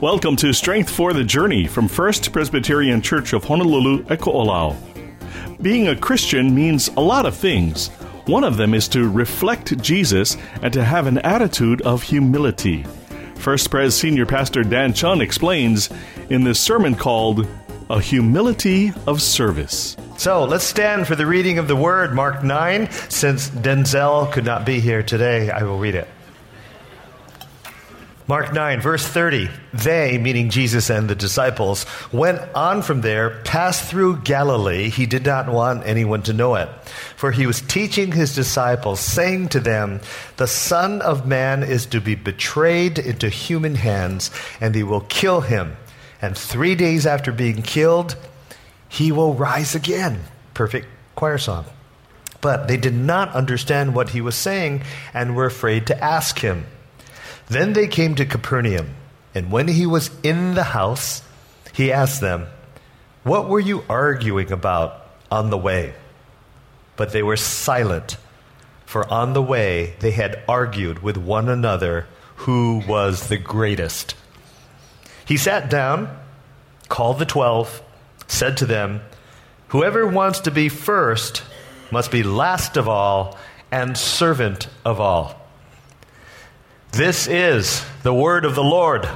Welcome to Strength for the Journey from First Presbyterian Church of Honolulu, at Ko'olau. Being a Christian means a lot of things. One of them is to reflect Jesus and to have an attitude of humility. First Pres Senior Pastor Dan Chun explains in this sermon called A Humility of Service. So let's stand for the reading of the word, Mark 9. Since Denzel could not be here today, I will read it. Mark 9, verse 30. They, meaning Jesus and the disciples, went on from there, passed through Galilee. He did not want anyone to know it. For he was teaching his disciples, saying to them, The Son of Man is to be betrayed into human hands, and they will kill him. And three days after being killed, he will rise again. Perfect choir song. But they did not understand what he was saying and were afraid to ask him. Then they came to Capernaum, and when he was in the house, he asked them, What were you arguing about on the way? But they were silent, for on the way they had argued with one another who was the greatest. He sat down, called the twelve, said to them, Whoever wants to be first must be last of all and servant of all. This is the word of the Lord.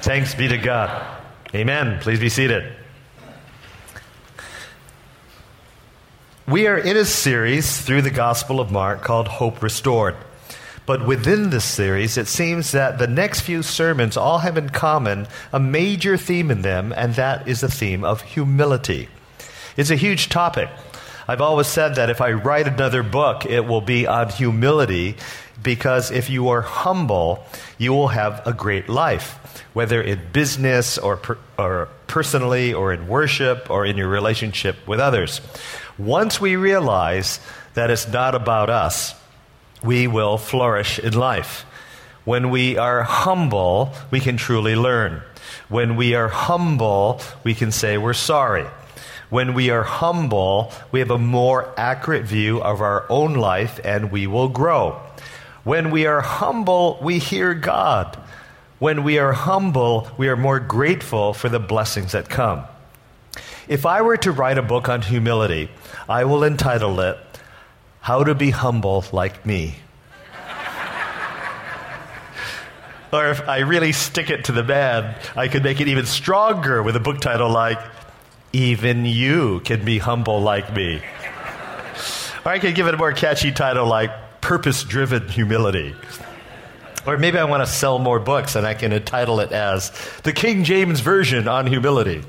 Thanks be to God. Amen. Please be seated. We are in a series through the Gospel of Mark called Hope Restored. But within this series, it seems that the next few sermons all have in common a major theme in them, and that is the theme of humility. It's a huge topic. I've always said that if I write another book, it will be on humility because if you are humble, you will have a great life, whether in business or, per, or personally or in worship or in your relationship with others. Once we realize that it's not about us, we will flourish in life. When we are humble, we can truly learn. When we are humble, we can say we're sorry. When we are humble, we have a more accurate view of our own life and we will grow. When we are humble, we hear God. When we are humble, we are more grateful for the blessings that come. If I were to write a book on humility, I will entitle it How to Be Humble Like Me. or if I really stick it to the man, I could make it even stronger with a book title like Even You Can Be Humble Like Me. Or I could give it a more catchy title like purpose driven humility. Or maybe I want to sell more books and I can entitle it as The King James Version on Humility.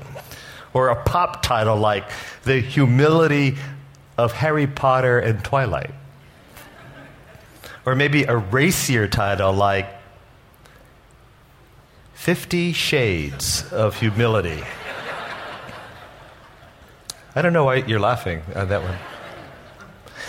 Or a pop title like The Humility of Harry Potter and Twilight. Or maybe a racier title like Fifty Shades of Humility. I don't know why you're laughing at that one.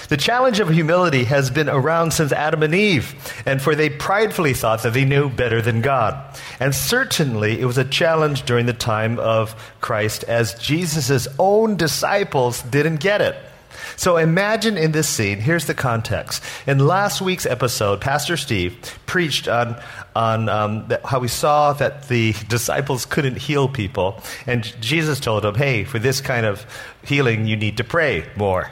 The challenge of humility has been around since Adam and Eve, and for they pridefully thought that they knew better than God. And certainly it was a challenge during the time of Christ as Jesus' own disciples didn't get it. So imagine in this scene, here's the context. In last week's episode, Pastor Steve preached on, on um, how we saw that the disciples couldn't heal people. And Jesus told them, hey, for this kind of healing, you need to pray more.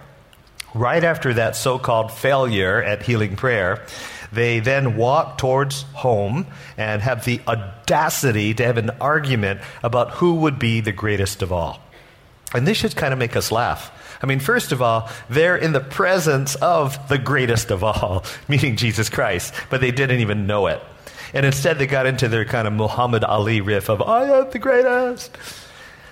Right after that so called failure at healing prayer, they then walk towards home and have the audacity to have an argument about who would be the greatest of all. And this should kind of make us laugh. I mean, first of all, they're in the presence of the greatest of all, meaning Jesus Christ, but they didn't even know it. And instead, they got into their kind of Muhammad Ali riff of, I am the greatest.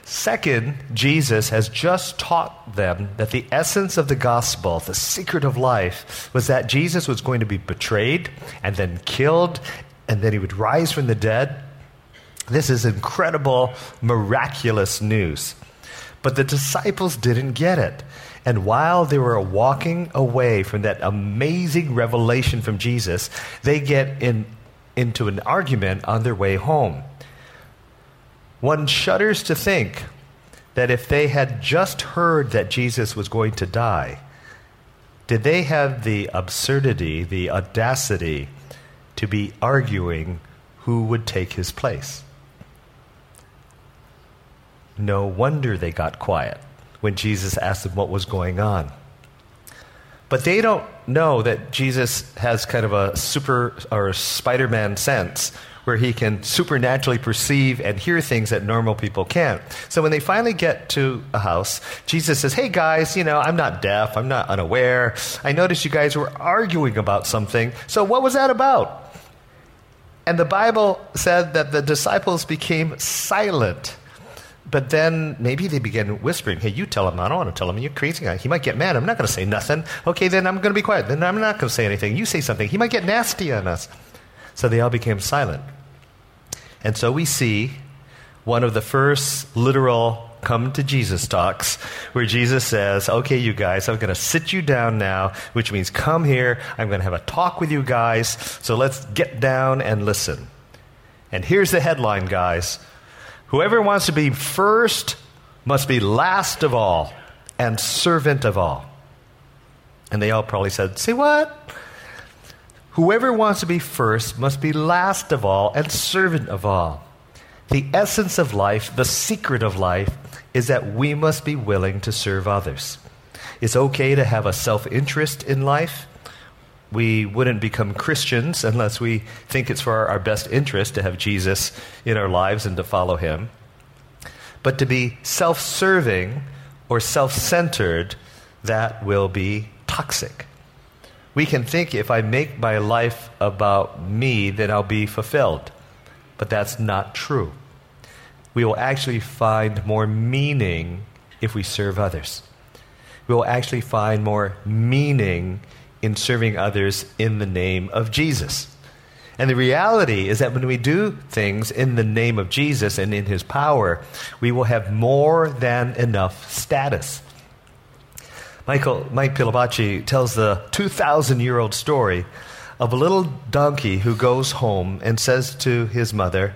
Second, Jesus has just taught them that the essence of the gospel, the secret of life, was that Jesus was going to be betrayed and then killed and then he would rise from the dead. This is incredible, miraculous news. But the disciples didn't get it. And while they were walking away from that amazing revelation from Jesus, they get in, into an argument on their way home. One shudders to think that if they had just heard that Jesus was going to die, did they have the absurdity, the audacity to be arguing who would take his place? No wonder they got quiet when Jesus asked them what was going on. But they don't know that Jesus has kind of a super or Spider Man sense where he can supernaturally perceive and hear things that normal people can't. So when they finally get to a house, Jesus says, Hey guys, you know, I'm not deaf, I'm not unaware. I noticed you guys were arguing about something. So what was that about? And the Bible said that the disciples became silent. But then maybe they begin whispering, Hey, you tell him. I don't want to tell him. You're crazy guy. He might get mad. I'm not going to say nothing. Okay, then I'm going to be quiet. Then I'm not going to say anything. You say something. He might get nasty on us. So they all became silent. And so we see one of the first literal come to Jesus talks where Jesus says, Okay, you guys, I'm going to sit you down now, which means come here. I'm going to have a talk with you guys. So let's get down and listen. And here's the headline, guys Whoever wants to be first must be last of all and servant of all. And they all probably said, Say what? Whoever wants to be first must be last of all and servant of all. The essence of life, the secret of life, is that we must be willing to serve others. It's okay to have a self interest in life. We wouldn't become Christians unless we think it's for our best interest to have Jesus in our lives and to follow him. But to be self serving or self centered, that will be toxic we can think if I make my life about me, then I'll be fulfilled. But that's not true. We will actually find more meaning if we serve others. We will actually find more meaning in serving others in the name of Jesus. And the reality is that when we do things in the name of Jesus and in his power, we will have more than enough status. Michael, Mike Pilavachi tells the 2,000 year old story of a little donkey who goes home and says to his mother,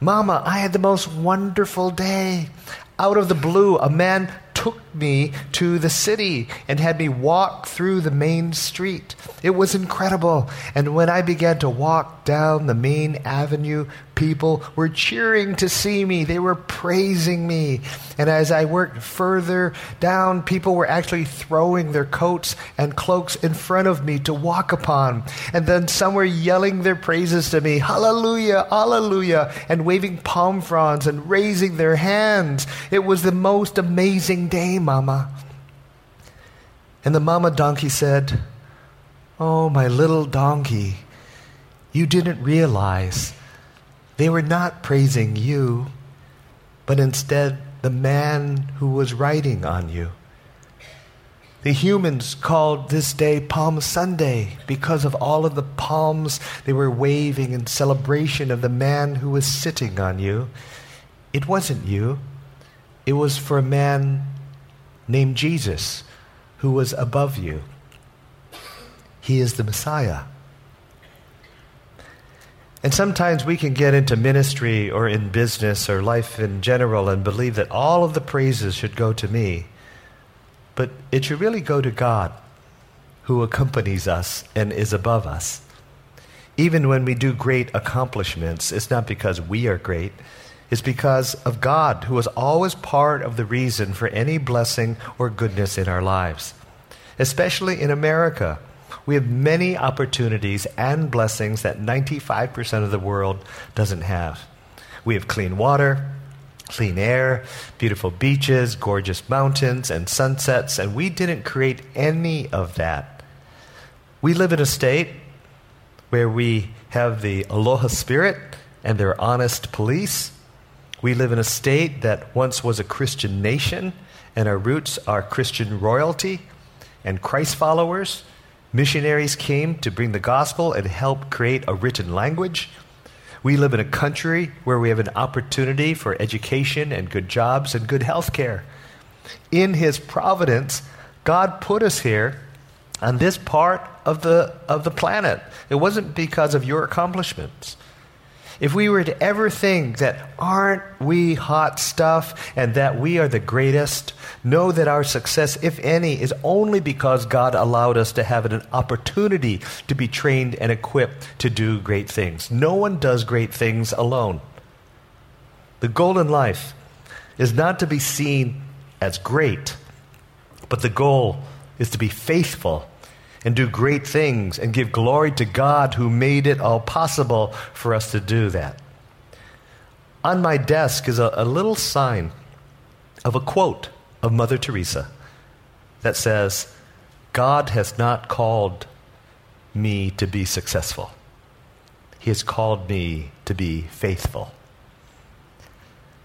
Mama, I had the most wonderful day. Out of the blue, a man took me to the city and had me walk through the main street. It was incredible. And when I began to walk down the main avenue, people were cheering to see me. They were praising me. And as I worked further down, people were actually throwing their coats and cloaks in front of me to walk upon. And then some were yelling their praises to me Hallelujah, Hallelujah, and waving palm fronds and raising their hands. It was the most amazing day, Mama. And the mama donkey said, Oh, my little donkey, you didn't realize they were not praising you, but instead the man who was riding on you. The humans called this day Palm Sunday because of all of the palms they were waving in celebration of the man who was sitting on you. It wasn't you, it was for a man named Jesus who was above you. He is the Messiah. And sometimes we can get into ministry or in business or life in general and believe that all of the praises should go to me. But it should really go to God, who accompanies us and is above us. Even when we do great accomplishments, it's not because we are great, it's because of God, who is always part of the reason for any blessing or goodness in our lives. Especially in America, we have many opportunities and blessings that 95% of the world doesn't have. We have clean water, clean air, beautiful beaches, gorgeous mountains, and sunsets, and we didn't create any of that. We live in a state where we have the aloha spirit and their honest police. We live in a state that once was a Christian nation, and our roots are Christian royalty and Christ followers. Missionaries came to bring the gospel and help create a written language. We live in a country where we have an opportunity for education and good jobs and good health care. In His providence, God put us here on this part of the, of the planet. It wasn't because of your accomplishments. If we were to ever think that aren't we hot stuff and that we are the greatest, know that our success, if any, is only because God allowed us to have an opportunity to be trained and equipped to do great things. No one does great things alone. The goal in life is not to be seen as great, but the goal is to be faithful and do great things and give glory to God who made it all possible for us to do that. On my desk is a, a little sign of a quote of Mother Teresa that says, God has not called me to be successful. He has called me to be faithful.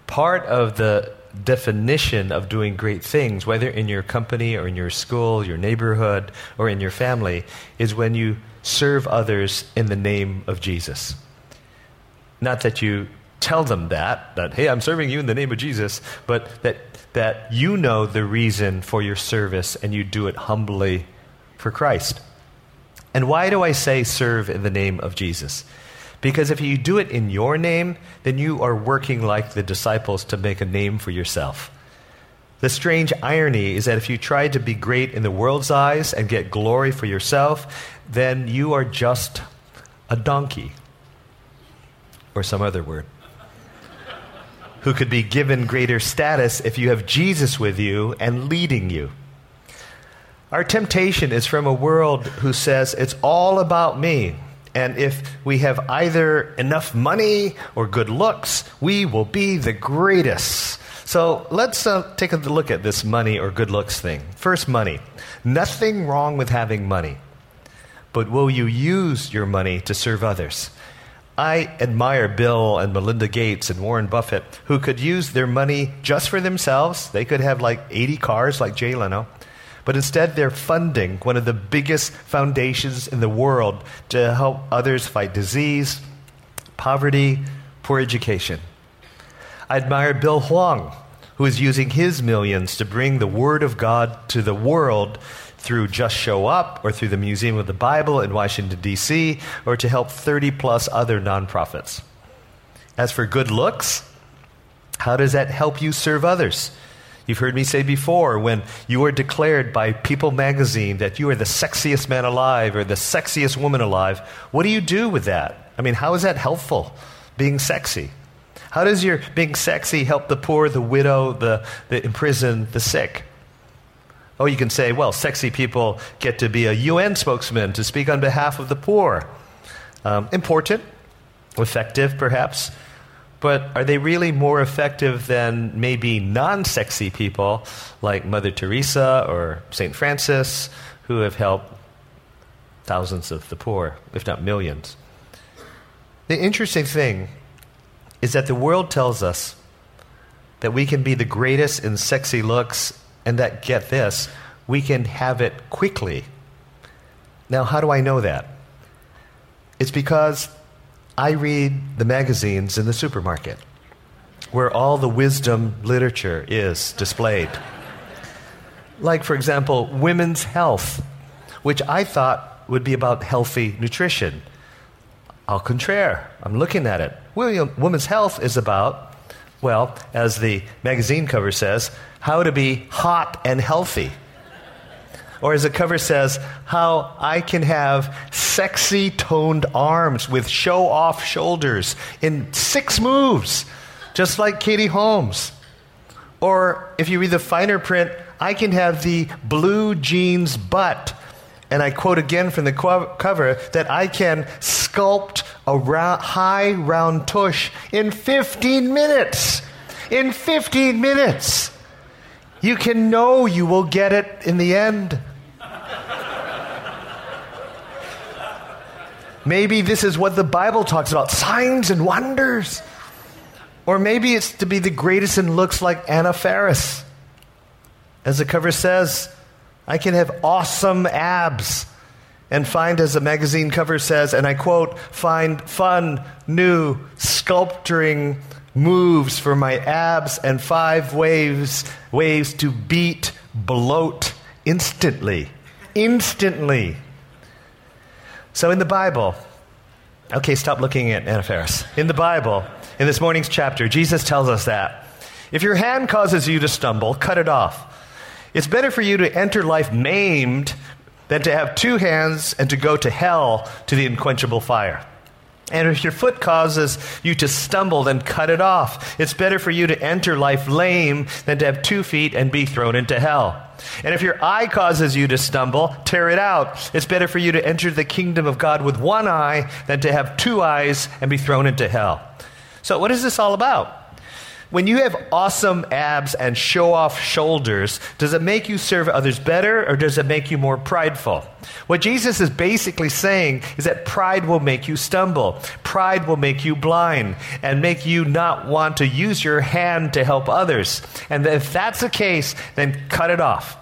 Part of the definition of doing great things, whether in your company or in your school, your neighborhood, or in your family, is when you serve others in the name of Jesus. Not that you tell them that, that, hey, I'm serving you in the name of Jesus, but that, that you know the reason for your service and you do it humbly for Christ. And why do I say serve in the name of Jesus? Because if you do it in your name, then you are working like the disciples to make a name for yourself. The strange irony is that if you try to be great in the world's eyes and get glory for yourself, then you are just a donkey. Or some other word. Who could be given greater status if you have Jesus with you and leading you. Our temptation is from a world who says it's all about me. And if we have either enough money or good looks, we will be the greatest. So let's uh, take a look at this money or good looks thing. First, money. Nothing wrong with having money. But will you use your money to serve others? I admire Bill and Melinda Gates and Warren Buffett, who could use their money just for themselves. They could have like 80 cars like Jay Leno. But instead, they're funding one of the biggest foundations in the world to help others fight disease, poverty, poor education. I admire Bill Huang, who is using his millions to bring the Word of God to the world through Just Show Up or through the Museum of the Bible in Washington, D.C., or to help 30 plus other nonprofits. As for good looks, how does that help you serve others? You've heard me say before when you are declared by People magazine that you are the sexiest man alive or the sexiest woman alive, what do you do with that? I mean, how is that helpful, being sexy? How does your being sexy help the poor, the widow, the, the imprisoned, the sick? Oh, you can say, well, sexy people get to be a UN spokesman to speak on behalf of the poor. Um, important, effective, perhaps. But are they really more effective than maybe non sexy people like Mother Teresa or St. Francis, who have helped thousands of the poor, if not millions? The interesting thing is that the world tells us that we can be the greatest in sexy looks, and that, get this, we can have it quickly. Now, how do I know that? It's because I read the magazines in the supermarket where all the wisdom literature is displayed. like, for example, women's health, which I thought would be about healthy nutrition. Au contraire, I'm looking at it. Women's health is about, well, as the magazine cover says, how to be hot and healthy. Or as the cover says, how I can have sexy toned arms with show off shoulders in six moves, just like Katie Holmes. Or if you read the finer print, I can have the blue jeans butt. And I quote again from the cover that I can sculpt a high round tush in 15 minutes. In 15 minutes. You can know you will get it in the end. Maybe this is what the Bible talks about signs and wonders. Or maybe it's to be the greatest in looks like Anna Faris. As the cover says, I can have awesome abs and find, as the magazine cover says, and I quote, find fun, new, sculpturing moves for my abs and five waves, ways to beat bloat instantly. Instantly. So in the Bible, okay, stop looking at Anna Faris. In the Bible, in this morning's chapter, Jesus tells us that if your hand causes you to stumble, cut it off. It's better for you to enter life maimed than to have two hands and to go to hell to the unquenchable fire. And if your foot causes you to stumble, then cut it off. It's better for you to enter life lame than to have two feet and be thrown into hell. And if your eye causes you to stumble, tear it out. It's better for you to enter the kingdom of God with one eye than to have two eyes and be thrown into hell. So, what is this all about? When you have awesome abs and show off shoulders, does it make you serve others better or does it make you more prideful? What Jesus is basically saying is that pride will make you stumble. Pride will make you blind and make you not want to use your hand to help others. And if that's the case, then cut it off.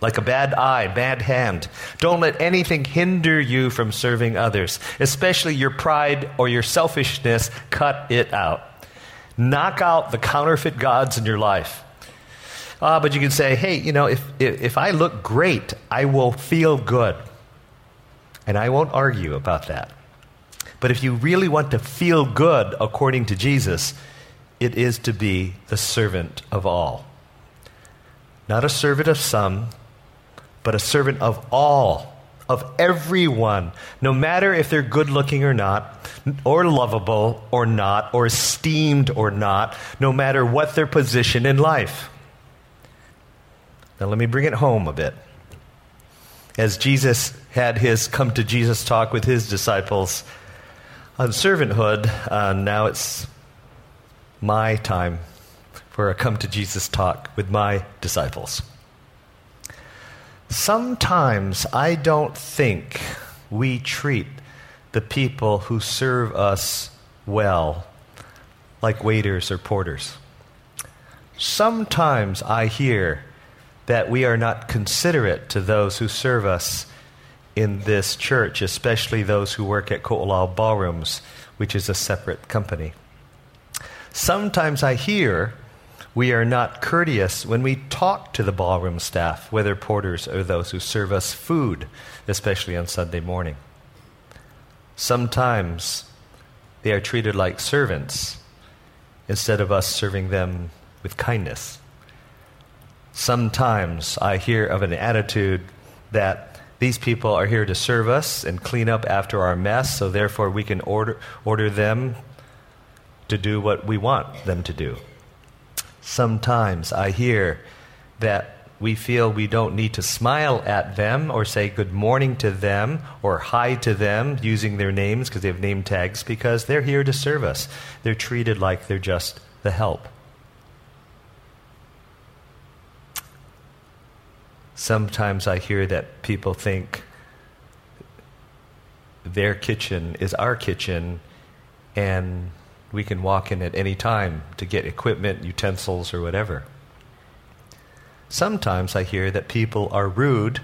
Like a bad eye, bad hand. Don't let anything hinder you from serving others, especially your pride or your selfishness. Cut it out. Knock out the counterfeit gods in your life. Uh, but you can say, hey, you know, if, if, if I look great, I will feel good. And I won't argue about that. But if you really want to feel good according to Jesus, it is to be the servant of all. Not a servant of some, but a servant of all of everyone, no matter if they're good looking or not, or lovable or not, or esteemed or not, no matter what their position in life. Now, let me bring it home a bit. As Jesus had his come to Jesus talk with his disciples on servanthood, uh, now it's my time for a come to Jesus talk with my disciples. Sometimes I don't think we treat the people who serve us well like waiters or porters. Sometimes I hear that we are not considerate to those who serve us in this church, especially those who work at Ko'olau Ballrooms, which is a separate company. Sometimes I hear we are not courteous when we talk to the ballroom staff, whether porters or those who serve us food, especially on Sunday morning. Sometimes they are treated like servants instead of us serving them with kindness. Sometimes I hear of an attitude that these people are here to serve us and clean up after our mess, so therefore we can order, order them to do what we want them to do. Sometimes I hear that we feel we don't need to smile at them or say good morning to them or hi to them using their names because they have name tags because they're here to serve us. They're treated like they're just the help. Sometimes I hear that people think their kitchen is our kitchen and we can walk in at any time to get equipment, utensils, or whatever. Sometimes I hear that people are rude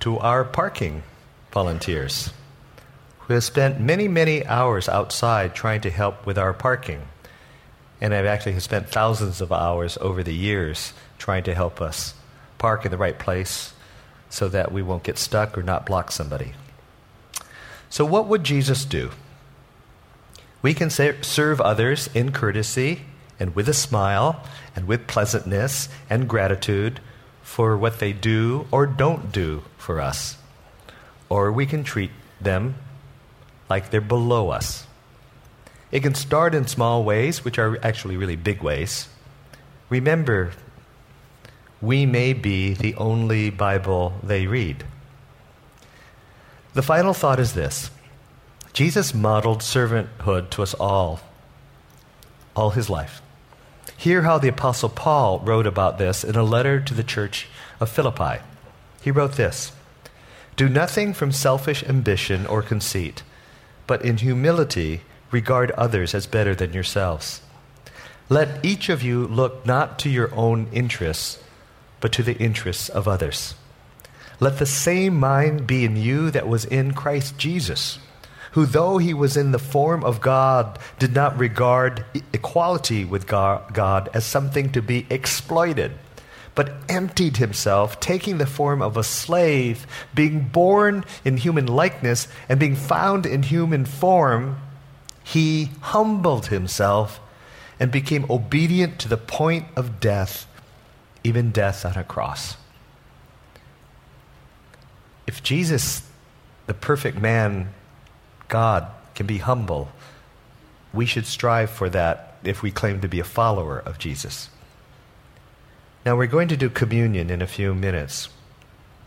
to our parking volunteers who have spent many, many hours outside trying to help with our parking. And I've actually spent thousands of hours over the years trying to help us park in the right place so that we won't get stuck or not block somebody. So, what would Jesus do? We can serve others in courtesy and with a smile and with pleasantness and gratitude for what they do or don't do for us. Or we can treat them like they're below us. It can start in small ways, which are actually really big ways. Remember, we may be the only Bible they read. The final thought is this Jesus modeled servanthood to us all, all his life. Hear how the Apostle Paul wrote about this in a letter to the church of Philippi. He wrote this Do nothing from selfish ambition or conceit, but in humility regard others as better than yourselves. Let each of you look not to your own interests, but to the interests of others. Let the same mind be in you that was in Christ Jesus who, though he was in the form of God, did not regard equality with God as something to be exploited, but emptied himself, taking the form of a slave, being born in human likeness, and being found in human form, he humbled himself and became obedient to the point of death, even death on a cross. If Jesus, the perfect man, God can be humble. We should strive for that if we claim to be a follower of Jesus. Now, we're going to do communion in a few minutes.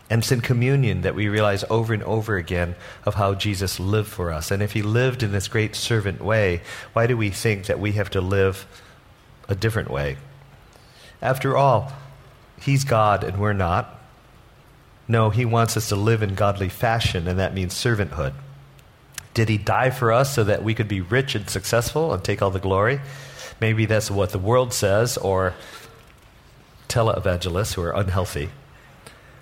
And it's in communion that we realize over and over again of how Jesus lived for us. And if he lived in this great servant way, why do we think that we have to live a different way? After all, he's God and we're not. No, he wants us to live in godly fashion, and that means servanthood. Did he die for us so that we could be rich and successful and take all the glory? Maybe that's what the world says, or televangelists who are unhealthy.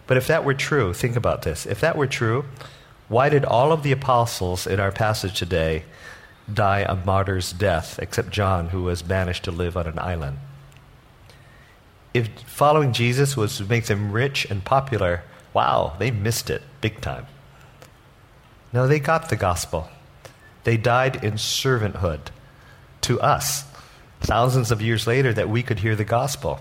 But if that were true, think about this. If that were true, why did all of the apostles in our passage today die a martyr's death, except John, who was banished to live on an island? If following Jesus was to make them rich and popular, wow, they missed it big time. No, they got the gospel. They died in servanthood to us, thousands of years later, that we could hear the gospel.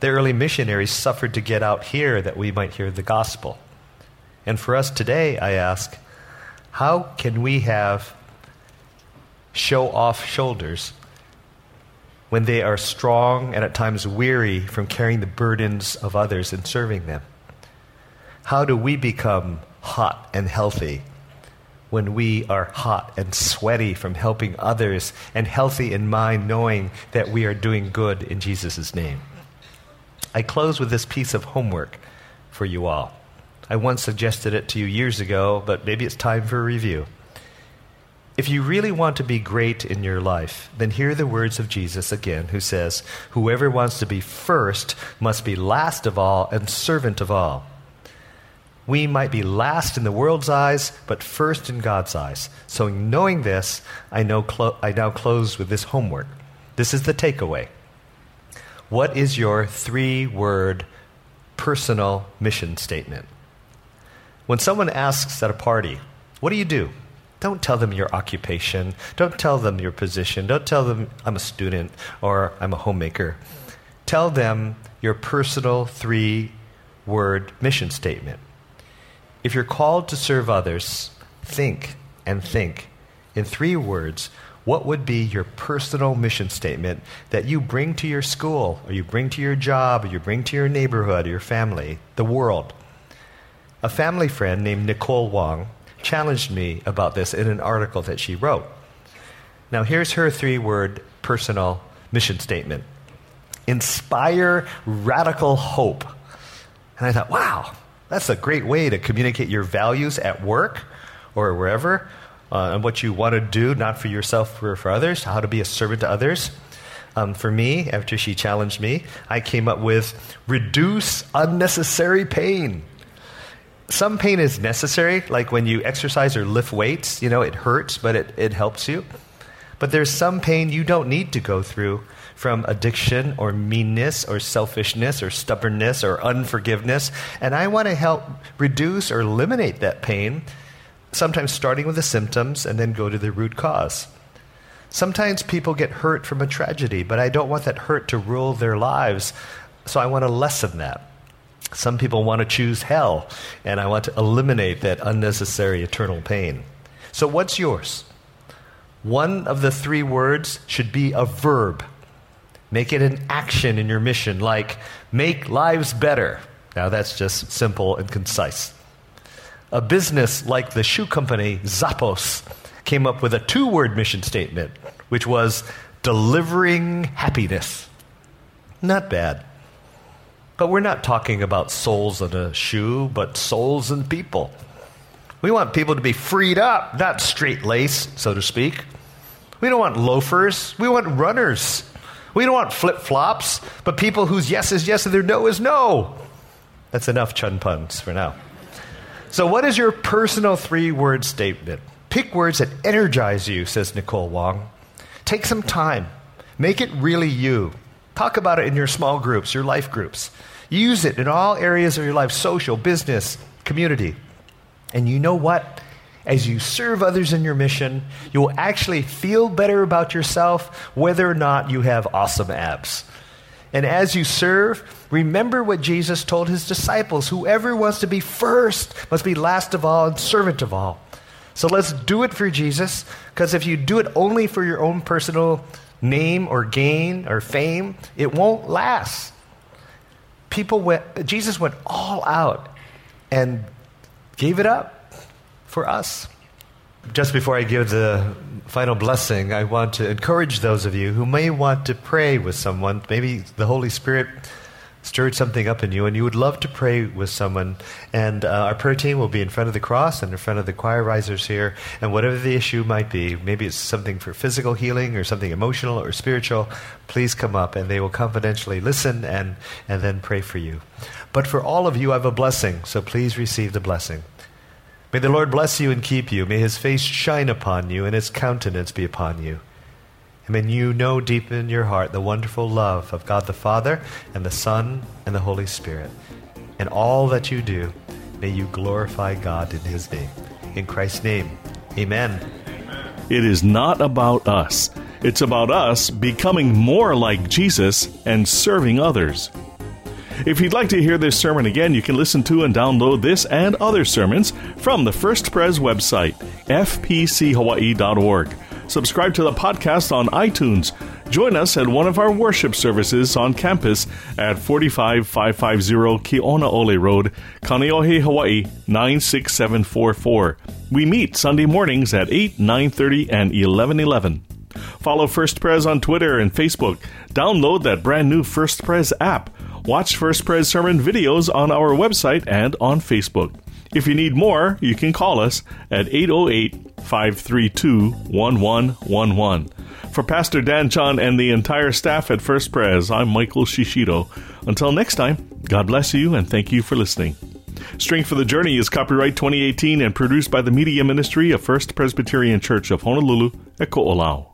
The early missionaries suffered to get out here that we might hear the gospel. And for us today, I ask, how can we have show off shoulders when they are strong and at times weary from carrying the burdens of others and serving them? How do we become hot and healthy when we are hot and sweaty from helping others and healthy in mind knowing that we are doing good in Jesus' name? I close with this piece of homework for you all. I once suggested it to you years ago, but maybe it's time for a review. If you really want to be great in your life, then hear the words of Jesus again, who says, Whoever wants to be first must be last of all and servant of all. We might be last in the world's eyes, but first in God's eyes. So, knowing this, I, know clo- I now close with this homework. This is the takeaway. What is your three word personal mission statement? When someone asks at a party, What do you do? Don't tell them your occupation. Don't tell them your position. Don't tell them I'm a student or I'm a homemaker. Tell them your personal three word mission statement. If you're called to serve others, think and think in three words what would be your personal mission statement that you bring to your school, or you bring to your job, or you bring to your neighborhood, or your family, the world? A family friend named Nicole Wong challenged me about this in an article that she wrote. Now, here's her three word personal mission statement inspire radical hope. And I thought, wow, that's a great way to communicate your values at work or wherever uh, and what you want to do, not for yourself, for, for others, how to be a servant to others. Um, for me, after she challenged me, I came up with reduce unnecessary pain. Some pain is necessary, like when you exercise or lift weights, you know, it hurts, but it, it helps you. But there's some pain you don't need to go through from addiction or meanness or selfishness or stubbornness or unforgiveness. And I want to help reduce or eliminate that pain sometimes starting with the symptoms and then go to the root cause. Sometimes people get hurt from a tragedy, but I don't want that hurt to rule their lives, so I want to lessen that. Some people want to choose hell, and I want to eliminate that unnecessary eternal pain. So, what's yours? One of the three words should be a verb. Make it an action in your mission, like make lives better. Now, that's just simple and concise a business like the shoe company Zappos came up with a two word mission statement, which was delivering happiness. Not bad. But we're not talking about souls in a shoe, but souls in people. We want people to be freed up, not straight laced, so to speak. We don't want loafers, we want runners. We don't want flip flops, but people whose yes is yes and their no is no. That's enough chun puns for now. So, what is your personal three word statement? Pick words that energize you, says Nicole Wong. Take some time. Make it really you. Talk about it in your small groups, your life groups. Use it in all areas of your life social, business, community. And you know what? As you serve others in your mission, you will actually feel better about yourself whether or not you have awesome abs. And as you serve, remember what Jesus told his disciples whoever wants to be first must be last of all and servant of all. So let's do it for Jesus, because if you do it only for your own personal name or gain or fame, it won't last. People went, Jesus went all out and gave it up for us. Just before I give the final blessing, I want to encourage those of you who may want to pray with someone. Maybe the Holy Spirit stirred something up in you and you would love to pray with someone. And uh, our prayer team will be in front of the cross and in front of the choir risers here. And whatever the issue might be, maybe it's something for physical healing or something emotional or spiritual, please come up and they will confidentially listen and, and then pray for you. But for all of you, I have a blessing, so please receive the blessing. May the Lord bless you and keep you. May his face shine upon you and his countenance be upon you. And may you know deep in your heart the wonderful love of God the Father and the Son and the Holy Spirit. In all that you do, may you glorify God in his name. In Christ's name, amen. It is not about us. It's about us becoming more like Jesus and serving others. If you'd like to hear this sermon again, you can listen to and download this and other sermons from the First Pres website, fpchawaii.org. Subscribe to the podcast on iTunes. Join us at one of our worship services on campus at 45550 Kionaole Road, Kaneohe, Hawaii 96744. We meet Sunday mornings at 8, 9:30 and 11:11. Follow First Pres on Twitter and Facebook. Download that brand new First Pres app Watch First Pres sermon videos on our website and on Facebook. If you need more, you can call us at 808 532 1111. For Pastor Dan Chun and the entire staff at First Pres, I'm Michael Shishido. Until next time, God bless you and thank you for listening. Strength for the Journey is copyright 2018 and produced by the Media Ministry of First Presbyterian Church of Honolulu at Ko'olau.